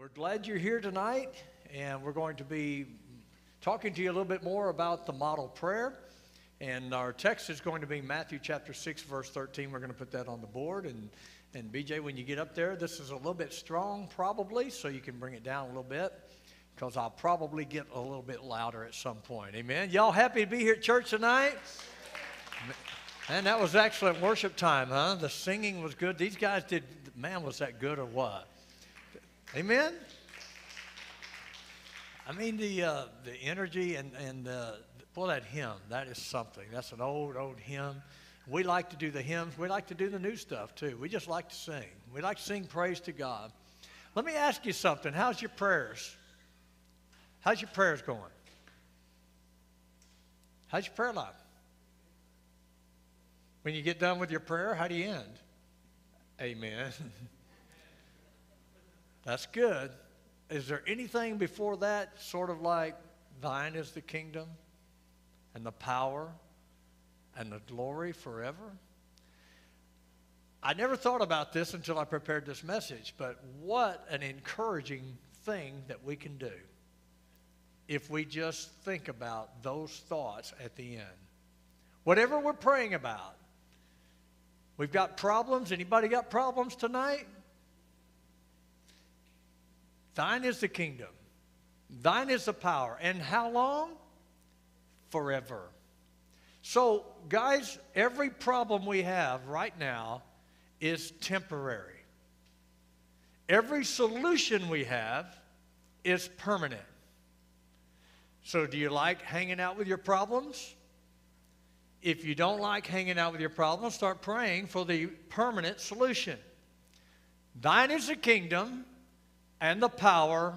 We're glad you're here tonight, and we're going to be talking to you a little bit more about the model prayer. And our text is going to be Matthew chapter 6, verse 13. We're going to put that on the board. And, and BJ, when you get up there, this is a little bit strong, probably, so you can bring it down a little bit, because I'll probably get a little bit louder at some point. Amen. Y'all happy to be here at church tonight? And that was excellent worship time, huh? The singing was good. These guys did, man, was that good or what? Amen? I mean, the, uh, the energy and, and uh, that hymn, that is something. That's an old, old hymn. We like to do the hymns. We like to do the new stuff, too. We just like to sing. We like to sing praise to God. Let me ask you something. How's your prayers? How's your prayers going? How's your prayer life? When you get done with your prayer, how do you end? Amen. That's good. Is there anything before that sort of like, thine is the kingdom and the power and the glory forever? I never thought about this until I prepared this message, but what an encouraging thing that we can do if we just think about those thoughts at the end. Whatever we're praying about, we've got problems. Anybody got problems tonight? Thine is the kingdom, thine is the power. And how long? Forever. So, guys, every problem we have right now is temporary. Every solution we have is permanent. So, do you like hanging out with your problems? If you don't like hanging out with your problems, start praying for the permanent solution. Thine is the kingdom, and the power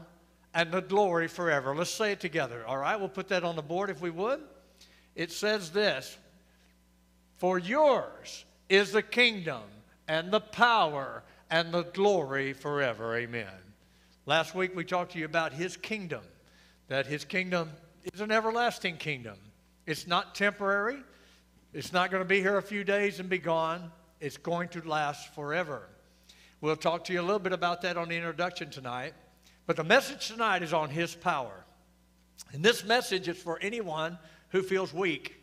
and the glory forever. Let's say it together, all right? We'll put that on the board if we would. It says this For yours is the kingdom and the power and the glory forever. Amen. Last week we talked to you about his kingdom, that his kingdom is an everlasting kingdom. It's not temporary, it's not going to be here a few days and be gone. It's going to last forever. We'll talk to you a little bit about that on the introduction tonight. But the message tonight is on His power. And this message is for anyone who feels weak.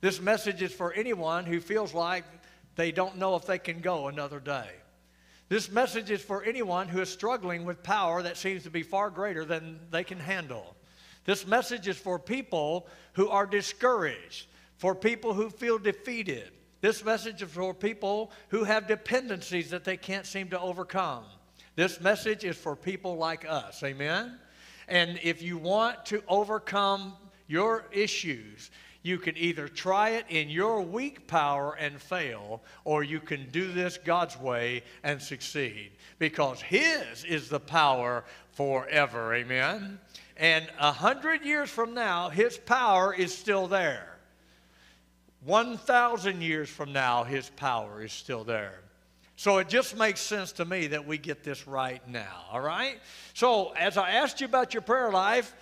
This message is for anyone who feels like they don't know if they can go another day. This message is for anyone who is struggling with power that seems to be far greater than they can handle. This message is for people who are discouraged, for people who feel defeated, this message is for people who have dependencies that they can't seem to overcome. This message is for people like us. Amen? And if you want to overcome your issues, you can either try it in your weak power and fail, or you can do this God's way and succeed. Because His is the power forever. Amen? And a hundred years from now, His power is still there. 1,000 years from now, his power is still there. So it just makes sense to me that we get this right now, all right? So, as I asked you about your prayer life,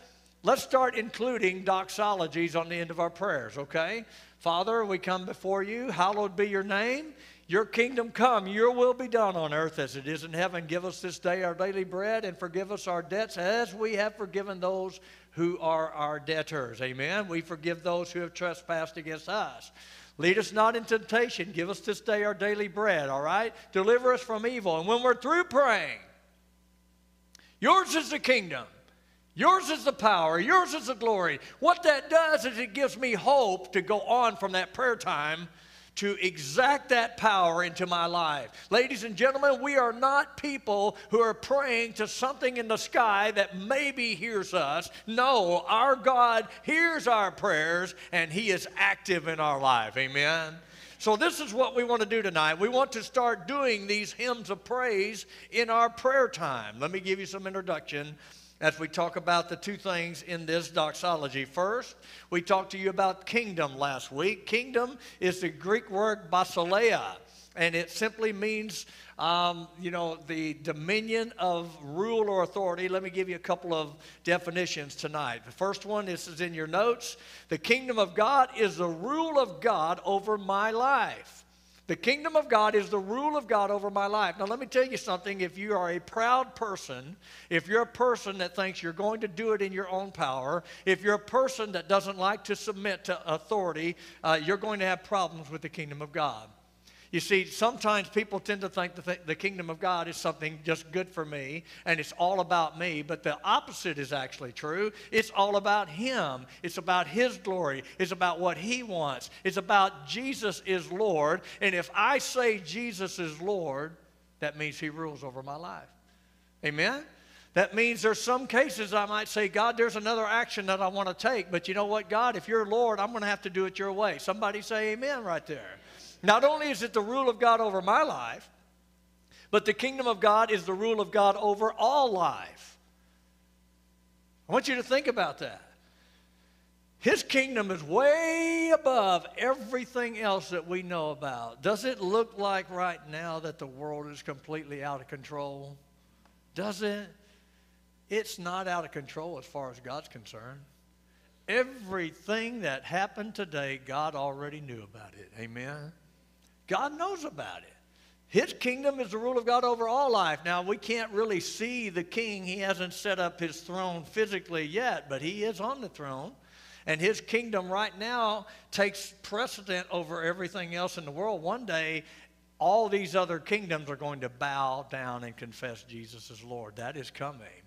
let's start including doxologies on the end of our prayers, okay? Father, we come before you. Hallowed be your name. Your kingdom come, your will be done on earth as it is in heaven. Give us this day our daily bread and forgive us our debts as we have forgiven those who are our debtors. Amen. We forgive those who have trespassed against us. Lead us not in temptation. Give us this day our daily bread, all right? Deliver us from evil. And when we're through praying, yours is the kingdom. Yours is the power. Yours is the glory. What that does is it gives me hope to go on from that prayer time to exact that power into my life. Ladies and gentlemen, we are not people who are praying to something in the sky that maybe hears us. No, our God hears our prayers and He is active in our life. Amen. So, this is what we want to do tonight. We want to start doing these hymns of praise in our prayer time. Let me give you some introduction as we talk about the two things in this doxology. First, we talked to you about kingdom last week. Kingdom is the Greek word basileia, and it simply means, um, you know, the dominion of rule or authority. Let me give you a couple of definitions tonight. The first one, this is in your notes. The kingdom of God is the rule of God over my life. The kingdom of God is the rule of God over my life. Now, let me tell you something. If you are a proud person, if you're a person that thinks you're going to do it in your own power, if you're a person that doesn't like to submit to authority, uh, you're going to have problems with the kingdom of God. You see, sometimes people tend to think the, th- the kingdom of God is something just good for me and it's all about me, but the opposite is actually true. It's all about Him, it's about His glory, it's about what He wants, it's about Jesus is Lord. And if I say Jesus is Lord, that means He rules over my life. Amen? That means there's some cases I might say, God, there's another action that I want to take, but you know what, God, if you're Lord, I'm going to have to do it your way. Somebody say amen right there. Not only is it the rule of God over my life, but the kingdom of God is the rule of God over all life. I want you to think about that. His kingdom is way above everything else that we know about. Does it look like right now that the world is completely out of control? Does it? It's not out of control as far as God's concerned. Everything that happened today, God already knew about it. Amen. God knows about it. His kingdom is the rule of God over all life. Now, we can't really see the king. He hasn't set up his throne physically yet, but he is on the throne. And his kingdom right now takes precedent over everything else in the world. One day, all these other kingdoms are going to bow down and confess Jesus as Lord. That is coming.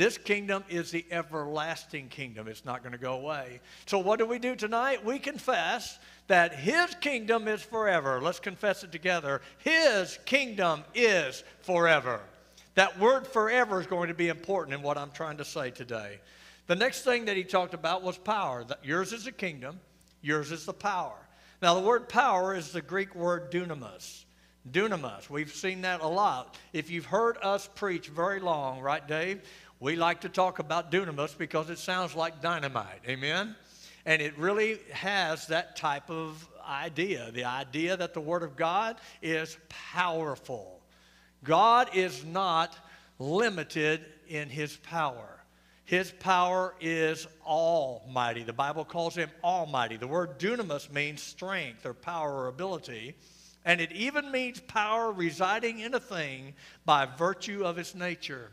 This kingdom is the everlasting kingdom. It's not going to go away. So, what do we do tonight? We confess that His kingdom is forever. Let's confess it together. His kingdom is forever. That word forever is going to be important in what I'm trying to say today. The next thing that he talked about was power. Yours is the kingdom, yours is the power. Now, the word power is the Greek word dunamis. Dunamis. We've seen that a lot. If you've heard us preach very long, right, Dave? We like to talk about dunamis because it sounds like dynamite. Amen? And it really has that type of idea the idea that the Word of God is powerful. God is not limited in His power. His power is almighty. The Bible calls him almighty. The word dunamis means strength or power or ability, and it even means power residing in a thing by virtue of its nature.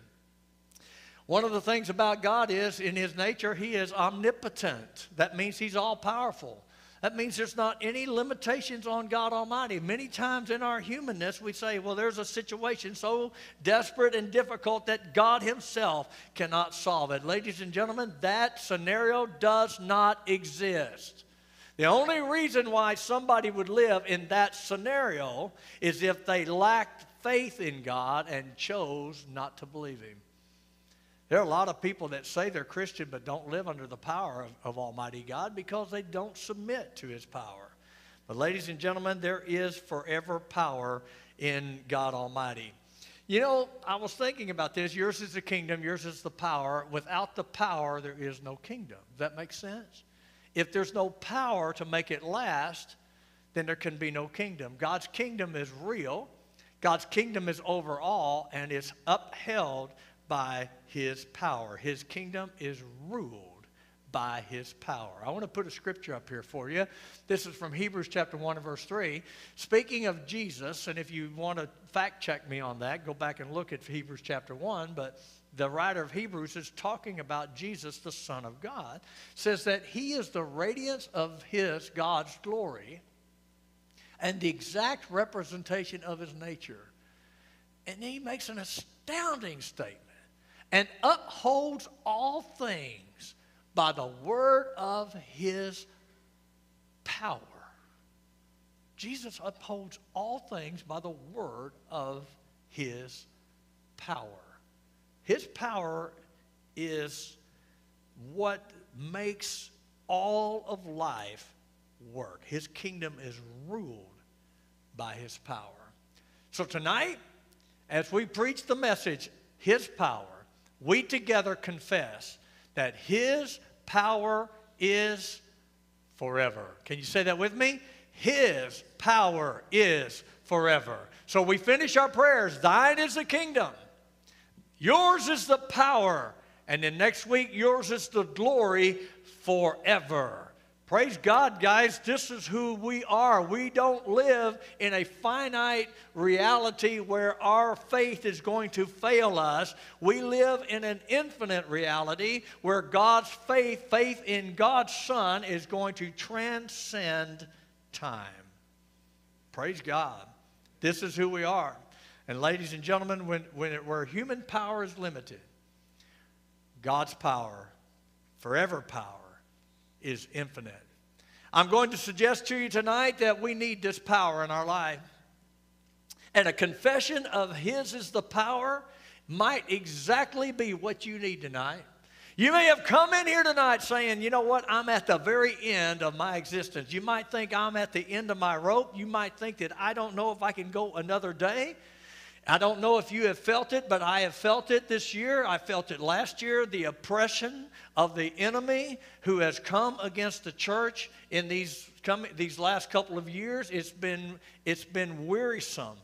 One of the things about God is, in his nature, he is omnipotent. That means he's all powerful. That means there's not any limitations on God Almighty. Many times in our humanness, we say, well, there's a situation so desperate and difficult that God Himself cannot solve it. Ladies and gentlemen, that scenario does not exist. The only reason why somebody would live in that scenario is if they lacked faith in God and chose not to believe Him. There are a lot of people that say they're Christian but don't live under the power of, of, Almighty God because they don't submit to His power. But, ladies and gentlemen, there is forever power in God Almighty. You know, I was thinking about this. Yours is the kingdom, yours is the power. Without the power, there is no kingdom. Does that make sense? If there's no power to make it last, then there can be no kingdom. God's kingdom is real, God's kingdom is over all, and it's upheld by his power. His kingdom is ruled by his power. I want to put a scripture up here for you. This is from Hebrews chapter 1 and verse 3. Speaking of Jesus, and if you want to fact check me on that, go back and look at Hebrews chapter 1, but the writer of Hebrews is talking about Jesus, the Son of God, says that he is the radiance of his, God's glory, and the exact representation of his nature. And he makes an astounding statement and upholds all things by the word of his power. Jesus upholds all things by the word of his power. His power is what makes all of life work. His kingdom is ruled by his power. So tonight, as we preach the message, his power, we together confess that His power is forever. Can you say that with me? His power is forever. So we finish our prayers. Thine is the kingdom, yours is the power, and then next week, yours is the glory forever. Praise God, guys. This is who we are. We don't live in a finite reality where our faith is going to fail us. We live in an infinite reality where God's faith, faith in God's Son, is going to transcend time. Praise God. This is who we are. And, ladies and gentlemen, when, when it, where human power is limited, God's power, forever power, is infinite. I'm going to suggest to you tonight that we need this power in our life. And a confession of His is the power might exactly be what you need tonight. You may have come in here tonight saying, you know what, I'm at the very end of my existence. You might think I'm at the end of my rope. You might think that I don't know if I can go another day. I don't know if you have felt it, but I have felt it this year. I felt it last year the oppression of the enemy who has come against the church in these, coming, these last couple of years. It's been, it's been wearisome.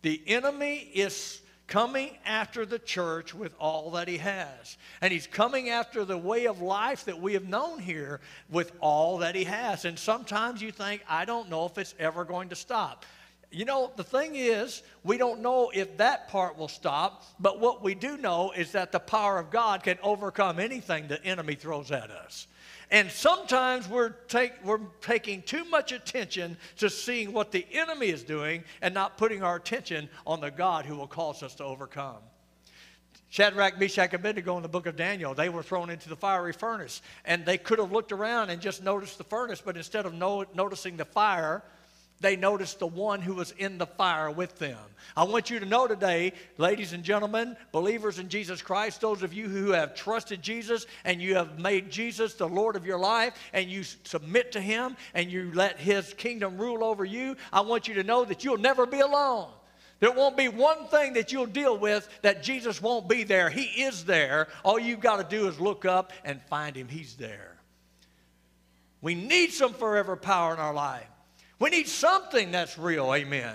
The enemy is coming after the church with all that he has. And he's coming after the way of life that we have known here with all that he has. And sometimes you think, I don't know if it's ever going to stop. You know, the thing is, we don't know if that part will stop, but what we do know is that the power of God can overcome anything the enemy throws at us. And sometimes we're, take, we're taking too much attention to seeing what the enemy is doing and not putting our attention on the God who will cause us to overcome. Shadrach, Meshach, and Abednego in the book of Daniel, they were thrown into the fiery furnace. And they could have looked around and just noticed the furnace, but instead of no, noticing the fire, they noticed the one who was in the fire with them. I want you to know today, ladies and gentlemen, believers in Jesus Christ, those of you who have trusted Jesus and you have made Jesus the Lord of your life and you submit to Him and you let His kingdom rule over you, I want you to know that you'll never be alone. There won't be one thing that you'll deal with that Jesus won't be there. He is there. All you've got to do is look up and find Him. He's there. We need some forever power in our life. We need something that's real. Amen.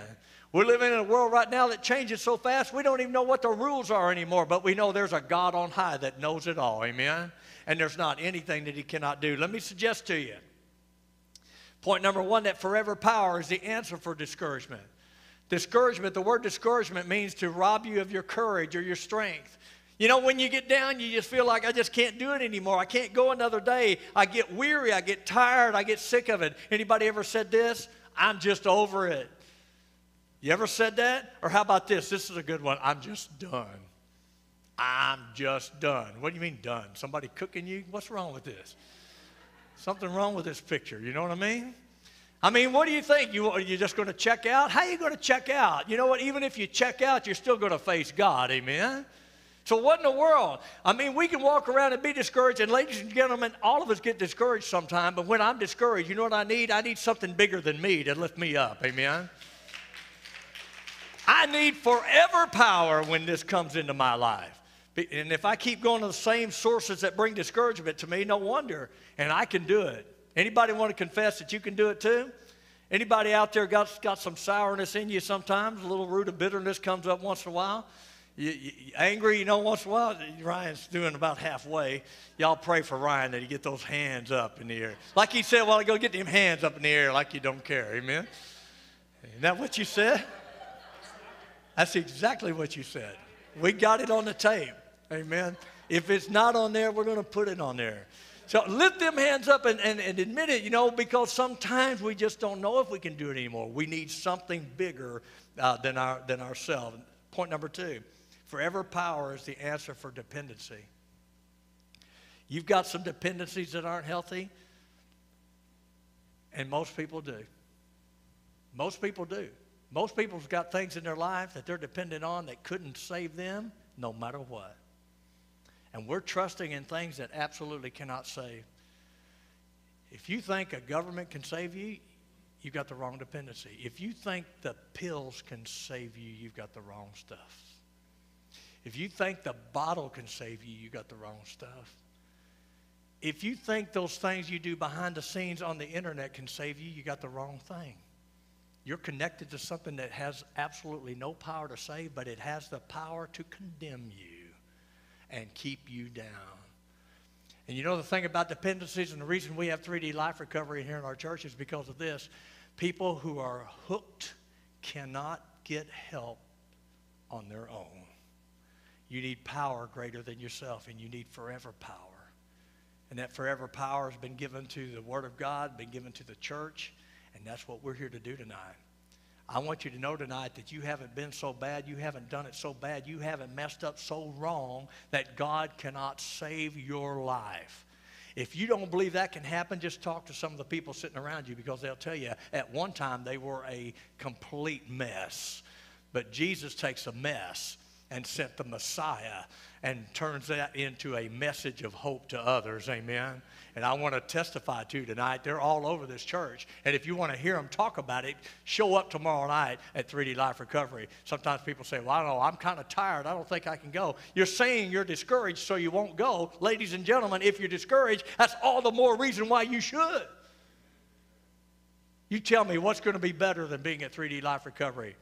We're living in a world right now that changes so fast, we don't even know what the rules are anymore, but we know there's a God on high that knows it all. Amen. And there's not anything that He cannot do. Let me suggest to you point number one that forever power is the answer for discouragement. Discouragement, the word discouragement means to rob you of your courage or your strength. You know, when you get down, you just feel like I just can't do it anymore. I can't go another day. I get weary, I get tired, I get sick of it. Anybody ever said this? I'm just over it. You ever said that? Or how about this? This is a good one. I'm just done. I'm just done. What do you mean done? Somebody cooking you? What's wrong with this? Something wrong with this picture. You know what I mean? I mean, what do you think? You, are you just going to check out? How are you going to check out? You know what? Even if you check out, you're still going to face God. Amen? So, what in the world? I mean, we can walk around and be discouraged, and ladies and gentlemen, all of us get discouraged sometime, but when I'm discouraged, you know what I need? I need something bigger than me to lift me up. Amen? I need forever power when this comes into my life. And if I keep going to the same sources that bring discouragement to me, no wonder. And I can do it. Anybody want to confess that you can do it too? Anybody out there got, got some sourness in you sometimes? A little root of bitterness comes up once in a while? You, you, angry, you know, once in a while, Ryan's doing about halfway. Y'all pray for Ryan that he get those hands up in the air. Like he said, well, go get them hands up in the air like you don't care. Amen? Isn't that what you said? That's exactly what you said. We got it on the tape. Amen? If it's not on there, we're going to put it on there. So lift them hands up and, and, and admit it, you know, because sometimes we just don't know if we can do it anymore. We need something bigger uh, than, our, than ourselves. Point number two Forever power is the answer for dependency. You've got some dependencies that aren't healthy, and most people do. Most people do. Most people's got things in their life that they're dependent on that couldn't save them no matter what. And we're trusting in things that absolutely cannot save. If you think a government can save you, you've got the wrong dependency. If you think the pills can save you, you've got the wrong stuff. If you think the bottle can save you, you got the wrong stuff. If you think those things you do behind the scenes on the internet can save you, you got the wrong thing. You're connected to something that has absolutely no power to save, but it has the power to condemn you and keep you down. And you know the thing about dependencies, and the reason we have 3D life recovery here in our church is because of this. People who are hooked cannot get help on their own. You need power greater than yourself, and you need forever power. And that forever power has been given to the Word of God, been given to the church, and that's what we're here to do tonight. I want you to know tonight that you haven't been so bad, you haven't done it so bad, you haven't messed up so wrong that God cannot save your life. If you don't believe that can happen, just talk to some of the people sitting around you because they'll tell you at one time they were a complete mess. But Jesus takes a mess and sent the Messiah and turns that into a message of hope to others. Amen. And I want to testify to you tonight. They're all over this church. And if you want to hear them talk about it, show up tomorrow night at 3D Life Recovery. Sometimes people say, Well, I don't know, I'm kind of tired. I don't think I can go. You're saying you're discouraged, so you won't go. Ladies and gentlemen, if you're discouraged, that's all the more reason why you should. You tell me what's going to be better than being at 3D Life Recovery?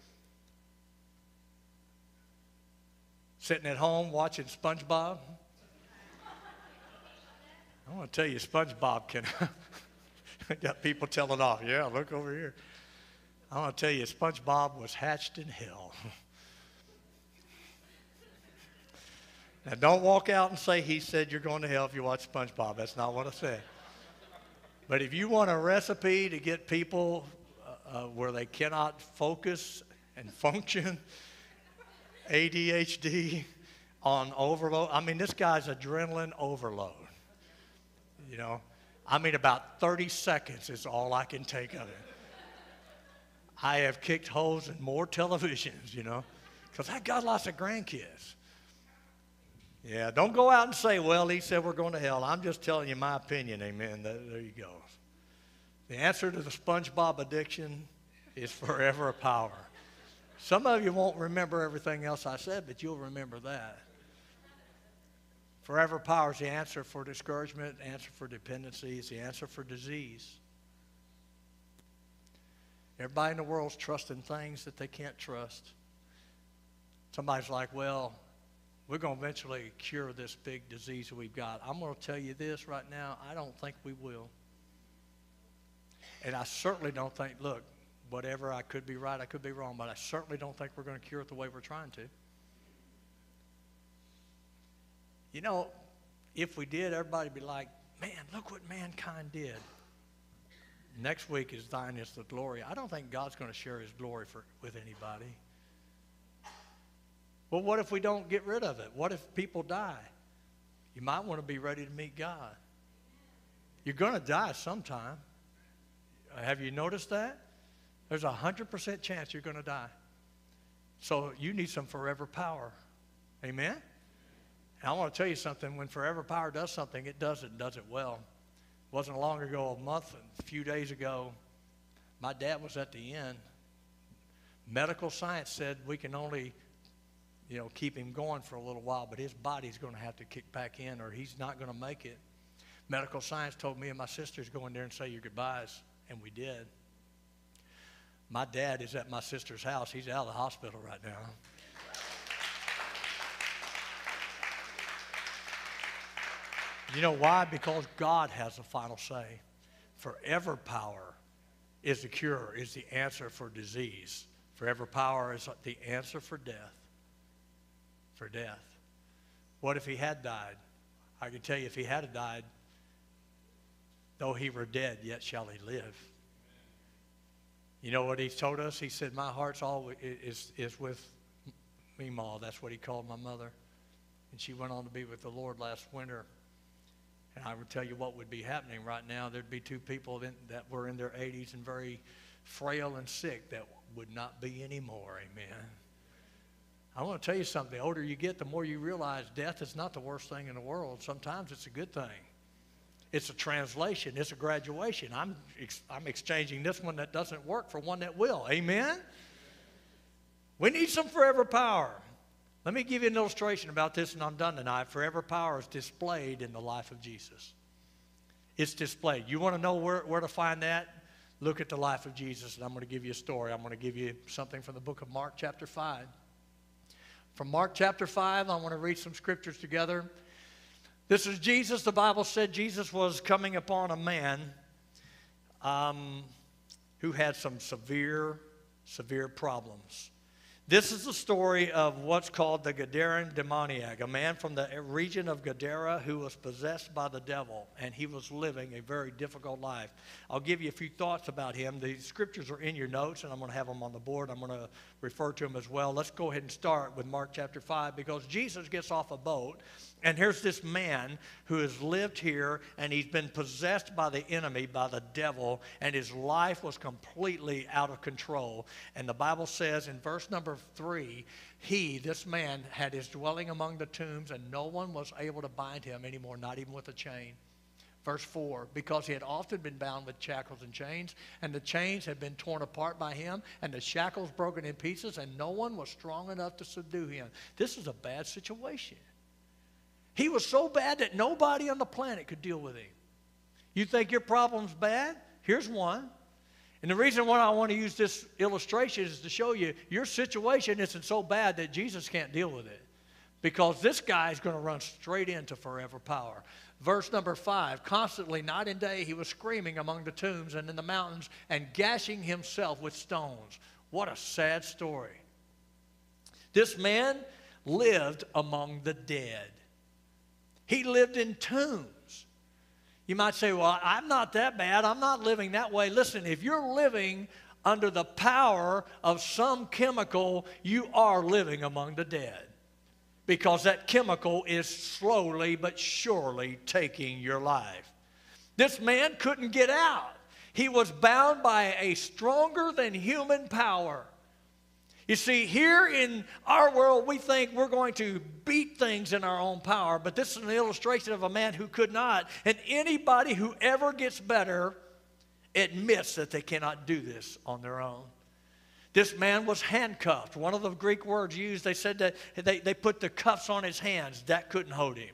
Sitting at home watching SpongeBob? I want to tell you, SpongeBob can. got people telling off. Yeah, look over here. I want to tell you, SpongeBob was hatched in hell. now, don't walk out and say he said you're going to hell if you watch SpongeBob. That's not what I said. But if you want a recipe to get people uh, uh, where they cannot focus and function, ADHD on overload, I mean, this guy's adrenaline overload. You know, I mean, about 30 seconds is all I can take of it. I have kicked holes in more televisions, you know, because I got lots of grandkids. Yeah, don't go out and say, well, he said we're going to hell. I'm just telling you my opinion, amen. There you go. The answer to the SpongeBob addiction is forever power. Some of you won't remember everything else I said, but you'll remember that. Forever power is the answer for discouragement, answer for dependency, it's the answer for disease. Everybody in the world's trusting things that they can't trust. Somebody's like, well, we're going to eventually cure this big disease we've got. I'm going to tell you this right now I don't think we will. And I certainly don't think, look, whatever, I could be right, I could be wrong, but I certainly don't think we're going to cure it the way we're trying to. You know, if we did, everybody would be like, man, look what mankind did. Next week is thine is the glory. I don't think God's going to share his glory for, with anybody. Well, what if we don't get rid of it? What if people die? You might want to be ready to meet God. You're going to die sometime. Have you noticed that? There's a 100% chance you're going to die. So you need some forever power. Amen? And I want to tell you something. When Forever Power does something, it does it does it well. It wasn't long ago, a month, a few days ago, my dad was at the end. Medical science said we can only, you know, keep him going for a little while, but his body's going to have to kick back in or he's not going to make it. Medical science told me and my sisters go in there and say your goodbyes, and we did. My dad is at my sister's house. He's out of the hospital right now. You know why? Because God has the final say. Forever power is the cure, is the answer for disease. Forever power is the answer for death. For death. What if he had died? I can tell you if he had died, though he were dead, yet shall he live. You know what he told us? He said, My heart's always is, is with Meemaw. That's what he called my mother. And she went on to be with the Lord last winter. And I would tell you what would be happening right now. There'd be two people that were in their 80s and very frail and sick that would not be anymore. Amen. I want to tell you something. The older you get, the more you realize death is not the worst thing in the world. Sometimes it's a good thing. It's a translation. It's a graduation. I'm, ex- I'm exchanging this one that doesn't work for one that will. Amen? We need some forever power. Let me give you an illustration about this, and I'm done tonight. Forever power is displayed in the life of Jesus. It's displayed. You want to know where, where to find that? Look at the life of Jesus, and I'm going to give you a story. I'm going to give you something from the book of Mark, chapter 5. From Mark chapter 5, I want to read some scriptures together. This is Jesus. The Bible said Jesus was coming upon a man um, who had some severe, severe problems. This is the story of what's called the Gadarean demoniac, a man from the region of Gadara who was possessed by the devil, and he was living a very difficult life. I'll give you a few thoughts about him. The scriptures are in your notes, and I'm going to have them on the board. I'm going to refer to them as well. Let's go ahead and start with Mark chapter 5 because Jesus gets off a boat and here's this man who has lived here and he's been possessed by the enemy, by the devil, and his life was completely out of control. And the Bible says in verse number three, he, this man, had his dwelling among the tombs, and no one was able to bind him anymore, not even with a chain. Verse 4 because he had often been bound with shackles and chains, and the chains had been torn apart by him, and the shackles broken in pieces, and no one was strong enough to subdue him. This is a bad situation. He was so bad that nobody on the planet could deal with him. You think your problem's bad? Here's one. And the reason why I want to use this illustration is to show you your situation isn't so bad that Jesus can't deal with it. Because this guy is going to run straight into forever power. Verse number five constantly, night and day, he was screaming among the tombs and in the mountains and gashing himself with stones. What a sad story. This man lived among the dead. He lived in tombs. You might say, Well, I'm not that bad. I'm not living that way. Listen, if you're living under the power of some chemical, you are living among the dead. Because that chemical is slowly but surely taking your life. This man couldn't get out. He was bound by a stronger than human power. You see, here in our world, we think we're going to beat things in our own power, but this is an illustration of a man who could not. And anybody who ever gets better admits that they cannot do this on their own. This man was handcuffed. One of the Greek words used, they said that they, they put the cuffs on his hands. That couldn't hold him.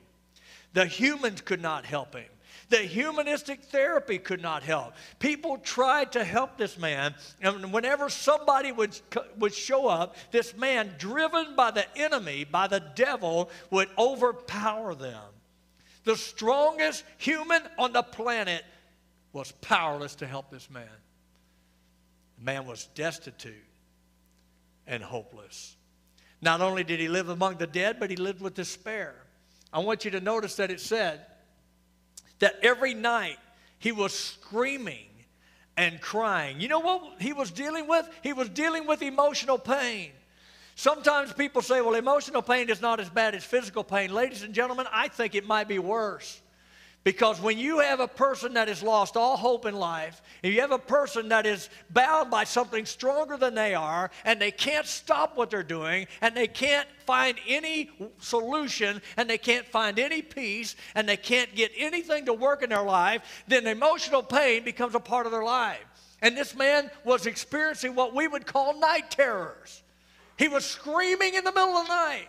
The humans could not help him. The humanistic therapy could not help. People tried to help this man, and whenever somebody would, would show up, this man, driven by the enemy, by the devil, would overpower them. The strongest human on the planet was powerless to help this man. The man was destitute and hopeless. Not only did he live among the dead, but he lived with despair. I want you to notice that it said, that every night he was screaming and crying. You know what he was dealing with? He was dealing with emotional pain. Sometimes people say, well, emotional pain is not as bad as physical pain. Ladies and gentlemen, I think it might be worse. Because when you have a person that has lost all hope in life, and you have a person that is bound by something stronger than they are, and they can't stop what they're doing, and they can't find any solution, and they can't find any peace, and they can't get anything to work in their life, then emotional pain becomes a part of their life. And this man was experiencing what we would call night terrors. He was screaming in the middle of the night.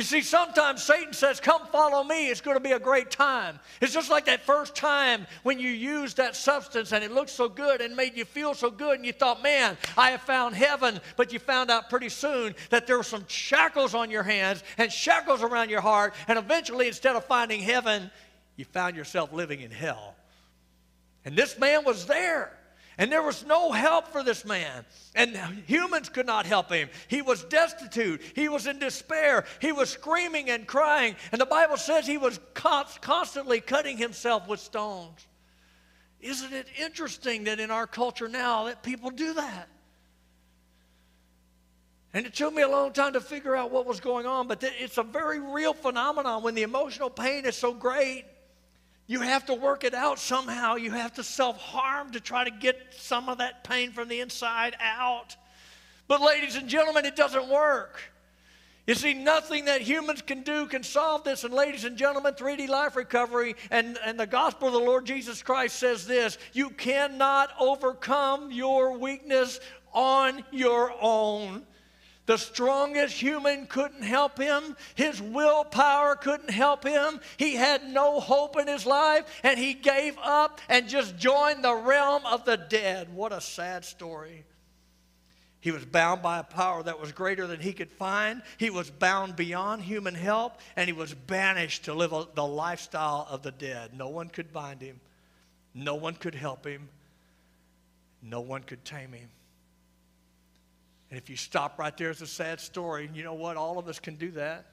You see, sometimes Satan says, Come follow me, it's going to be a great time. It's just like that first time when you used that substance and it looked so good and made you feel so good, and you thought, Man, I have found heaven. But you found out pretty soon that there were some shackles on your hands and shackles around your heart, and eventually, instead of finding heaven, you found yourself living in hell. And this man was there. And there was no help for this man. And humans could not help him. He was destitute. He was in despair. He was screaming and crying. And the Bible says he was constantly cutting himself with stones. Isn't it interesting that in our culture now that people do that? And it took me a long time to figure out what was going on, but it's a very real phenomenon when the emotional pain is so great you have to work it out somehow. You have to self harm to try to get some of that pain from the inside out. But, ladies and gentlemen, it doesn't work. You see, nothing that humans can do can solve this. And, ladies and gentlemen, 3D Life Recovery and, and the gospel of the Lord Jesus Christ says this you cannot overcome your weakness on your own. The strongest human couldn't help him. His willpower couldn't help him. He had no hope in his life, and he gave up and just joined the realm of the dead. What a sad story. He was bound by a power that was greater than he could find. He was bound beyond human help, and he was banished to live the lifestyle of the dead. No one could bind him, no one could help him, no one could tame him. And if you stop right there, it's a sad story. You know what? All of us can do that.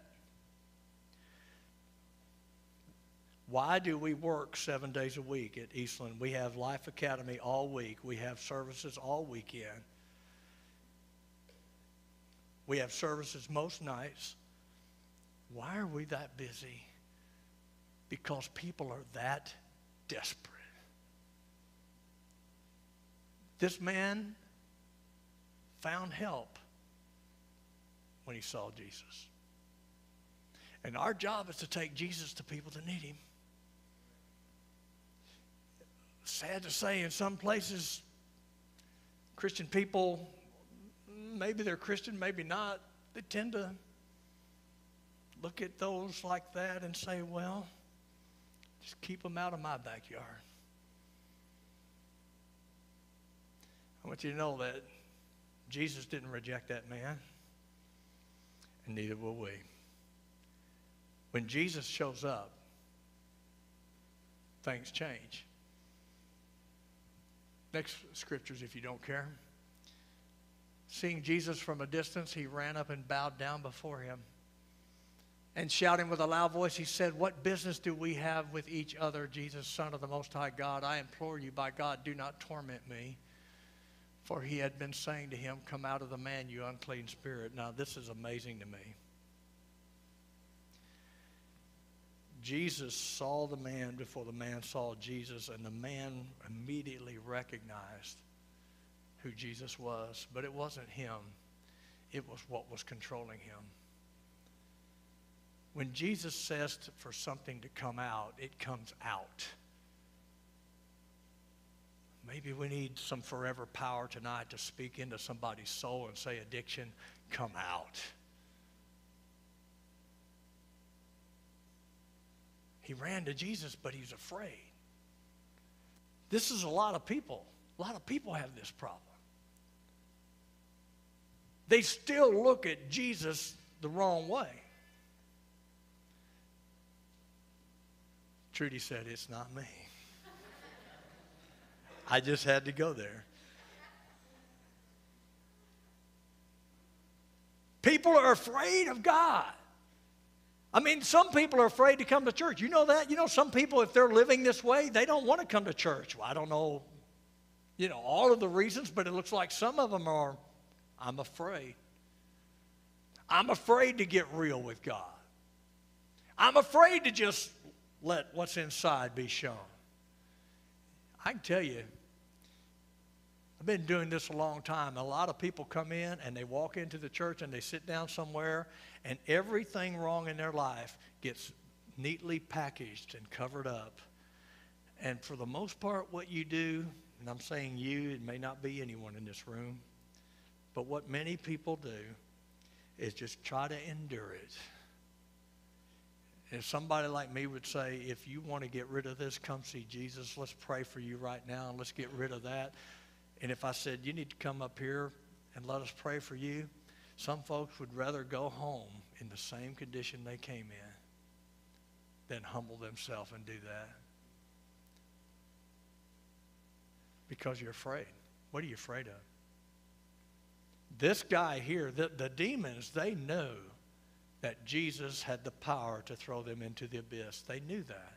Why do we work seven days a week at Eastland? We have Life Academy all week, we have services all weekend. We have services most nights. Why are we that busy? Because people are that desperate. This man found help when he saw Jesus. And our job is to take Jesus to people that need him. Sad to say, in some places, Christian people maybe they're Christian, maybe not, they tend to look at those like that and say, well, just keep them out of my backyard. I want you to know that Jesus didn't reject that man, and neither will we. When Jesus shows up, things change. Next scriptures, if you don't care. Seeing Jesus from a distance, he ran up and bowed down before him. And shouting with a loud voice, he said, What business do we have with each other, Jesus, Son of the Most High God? I implore you, by God, do not torment me. For he had been saying to him, Come out of the man, you unclean spirit. Now, this is amazing to me. Jesus saw the man before the man saw Jesus, and the man immediately recognized who Jesus was, but it wasn't him, it was what was controlling him. When Jesus says to, for something to come out, it comes out. Maybe we need some forever power tonight to speak into somebody's soul and say, addiction, come out. He ran to Jesus, but he's afraid. This is a lot of people. A lot of people have this problem they still look at Jesus the wrong way. Trudy said, It's not me. I just had to go there. People are afraid of God. I mean, some people are afraid to come to church. You know that? You know, some people, if they're living this way, they don't want to come to church. Well, I don't know, you know, all of the reasons, but it looks like some of them are I'm afraid. I'm afraid to get real with God. I'm afraid to just let what's inside be shown. I can tell you, been doing this a long time. A lot of people come in and they walk into the church and they sit down somewhere, and everything wrong in their life gets neatly packaged and covered up. And for the most part, what you do, and I'm saying you, it may not be anyone in this room, but what many people do is just try to endure it. If somebody like me would say, if you want to get rid of this, come see Jesus. Let's pray for you right now and let's get rid of that. And if I said, you need to come up here and let us pray for you, some folks would rather go home in the same condition they came in than humble themselves and do that. Because you're afraid. What are you afraid of? This guy here, the, the demons, they knew that Jesus had the power to throw them into the abyss. They knew that.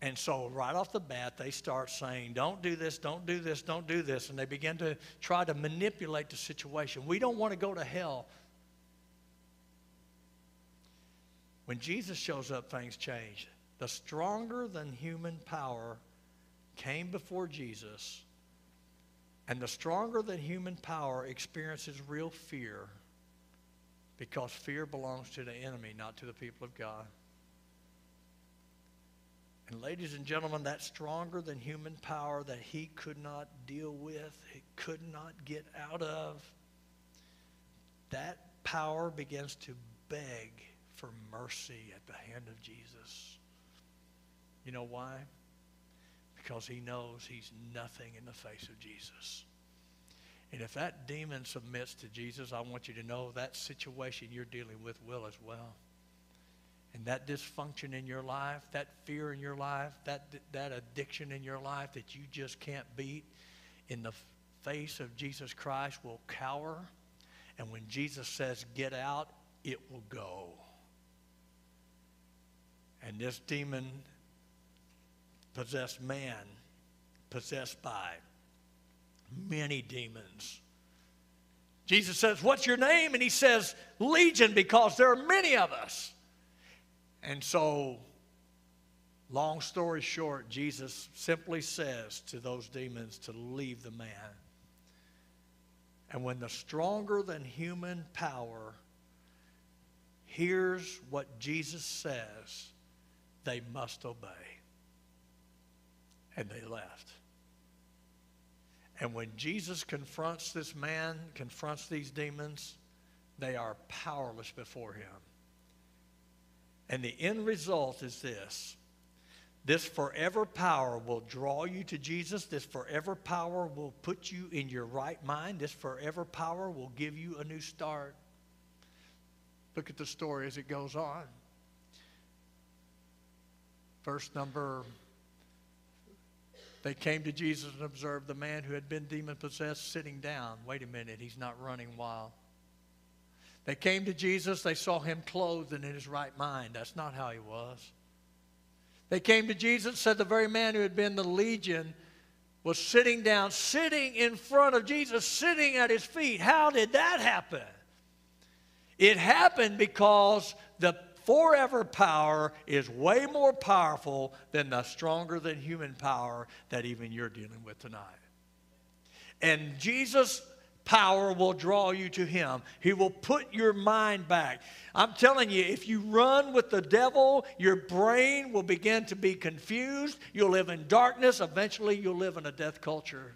And so, right off the bat, they start saying, Don't do this, don't do this, don't do this. And they begin to try to manipulate the situation. We don't want to go to hell. When Jesus shows up, things change. The stronger than human power came before Jesus and the stronger than human power experiences real fear because fear belongs to the enemy, not to the people of God. And, ladies and gentlemen, that stronger than human power that he could not deal with, he could not get out of, that power begins to beg for mercy at the hand of Jesus. You know why? because he knows he's nothing in the face of Jesus. And if that demon submits to Jesus, I want you to know that situation you're dealing with will as well. And that dysfunction in your life, that fear in your life, that, that addiction in your life that you just can't beat, in the face of Jesus Christ will cower. And when Jesus says, get out, it will go. And this demon possessed man, possessed by many demons. Jesus says, What's your name? And he says, Legion, because there are many of us. And so, long story short, Jesus simply says to those demons to leave the man. And when the stronger than human power hears what Jesus says, they must obey. And they left. And when Jesus confronts this man, confronts these demons, they are powerless before him. And the end result is this this forever power will draw you to Jesus. This forever power will put you in your right mind. This forever power will give you a new start. Look at the story as it goes on. Verse number they came to Jesus and observed the man who had been demon possessed sitting down. Wait a minute, he's not running wild. They came to Jesus, they saw him clothed and in his right mind. That's not how he was. They came to Jesus, said the very man who had been the legion was sitting down, sitting in front of Jesus, sitting at his feet. How did that happen? It happened because the forever power is way more powerful than the stronger than human power that even you're dealing with tonight. And Jesus' power will draw you to Him. He will put your mind back. I'm telling you, if you run with the devil, your brain will begin to be confused. You'll live in darkness. Eventually, you'll live in a death culture.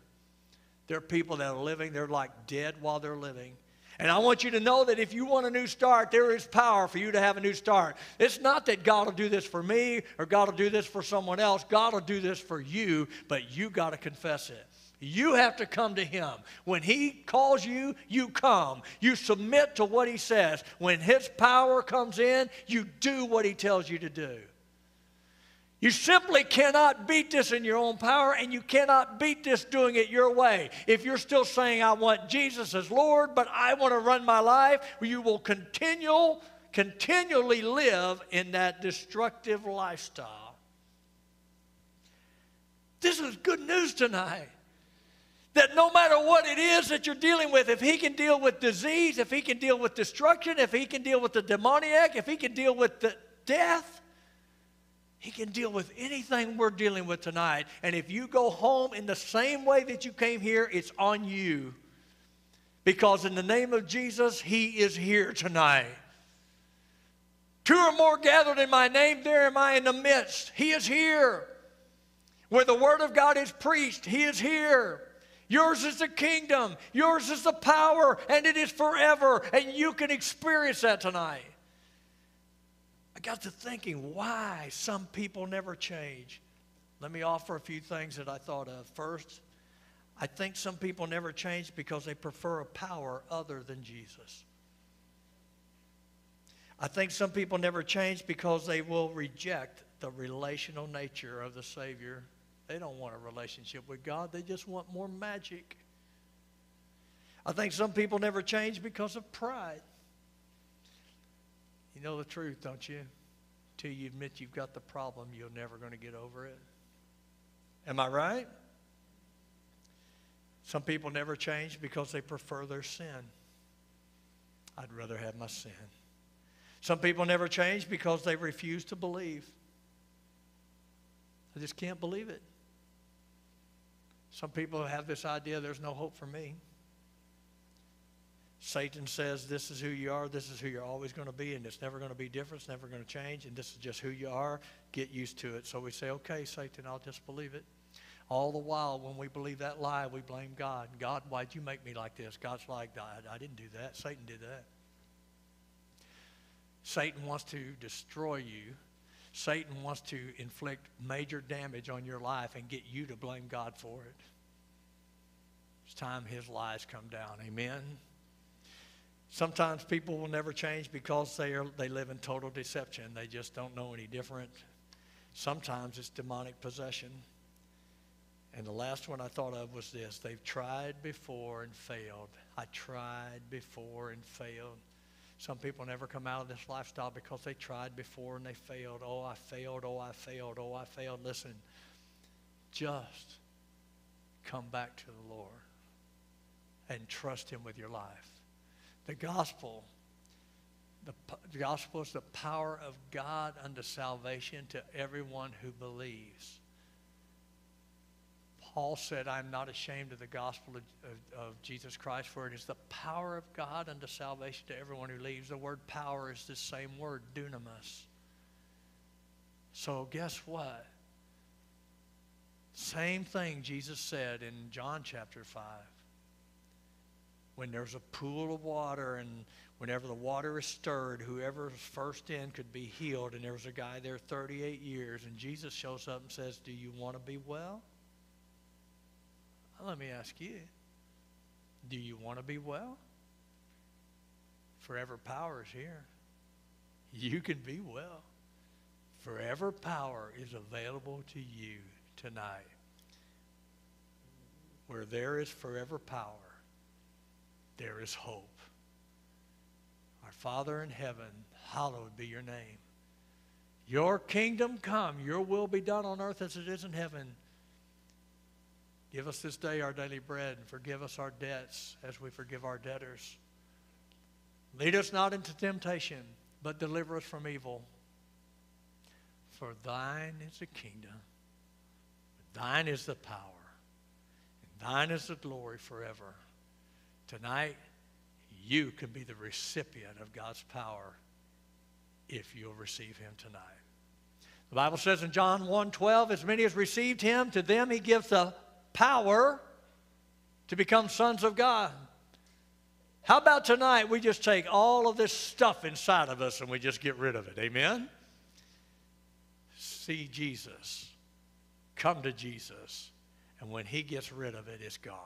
There are people that are living, they're like dead while they're living. And I want you to know that if you want a new start, there is power for you to have a new start. It's not that God will do this for me or God will do this for someone else. God will do this for you, but you got to confess it. You have to come to Him. When He calls you, you come. You submit to what He says. When His power comes in, you do what He tells you to do. You simply cannot beat this in your own power, and you cannot beat this doing it your way. If you're still saying, I want Jesus as Lord, but I want to run my life, you will continue, continually live in that destructive lifestyle. This is good news tonight. That no matter what it is that you're dealing with, if he can deal with disease, if he can deal with destruction, if he can deal with the demoniac, if he can deal with the death, he can deal with anything we're dealing with tonight. And if you go home in the same way that you came here, it's on you. Because in the name of Jesus, He is here tonight. Two or more gathered in my name, there am I in the midst. He is here. Where the Word of God is preached, He is here. Yours is the kingdom, yours is the power, and it is forever. And you can experience that tonight I got to thinking why some people never change. Let me offer a few things that I thought of. First, I think some people never change because they prefer a power other than Jesus. I think some people never change because they will reject the relational nature of the Savior. They don't want a relationship with God, they just want more magic. I think some people never change because of pride. You know the truth, don't you? Till you admit you've got the problem, you're never going to get over it. Am I right? Some people never change because they prefer their sin. I'd rather have my sin. Some people never change because they refuse to believe. I just can't believe it. Some people have this idea there's no hope for me. Satan says, This is who you are, this is who you're always going to be, and it's never going to be different, it's never going to change, and this is just who you are. Get used to it. So we say, Okay, Satan, I'll just believe it. All the while, when we believe that lie, we blame God. God, why'd you make me like this? God's like, I, I didn't do that. Satan did that. Satan wants to destroy you. Satan wants to inflict major damage on your life and get you to blame God for it. It's time his lies come down. Amen. Sometimes people will never change because they, are, they live in total deception. They just don't know any different. Sometimes it's demonic possession. And the last one I thought of was this they've tried before and failed. I tried before and failed. Some people never come out of this lifestyle because they tried before and they failed. Oh, I failed. Oh, I failed. Oh, I failed. Listen, just come back to the Lord and trust Him with your life. The gospel, the, the gospel is the power of God unto salvation to everyone who believes. Paul said, I'm not ashamed of the gospel of, of, of, Jesus Christ, for it is the power of God unto salvation to everyone who believes. The word power is the same word, dunamis. So, guess what? Same thing Jesus said in John chapter 5. When there's a pool of water and whenever the water is stirred, whoever's first in could be healed. And there was a guy there 38 years, and Jesus shows up and says, Do you want to be well? Let me ask you do you want to be well? Forever power is here. You can be well. Forever power is available to you tonight. Where there is forever power, there is hope. Our Father in heaven, hallowed be your name. Your kingdom come, your will be done on earth as it is in heaven. Give us this day our daily bread and forgive us our debts as we forgive our debtors. Lead us not into temptation, but deliver us from evil. For thine is the kingdom, thine is the power, and thine is the glory forever. Tonight, you can be the recipient of God's power if you'll receive him tonight. The Bible says in John 1:12, as many as received him, to them he gives the power to become sons of God. How about tonight we just take all of this stuff inside of us and we just get rid of it? Amen? See Jesus. Come to Jesus. And when he gets rid of it, it's gone.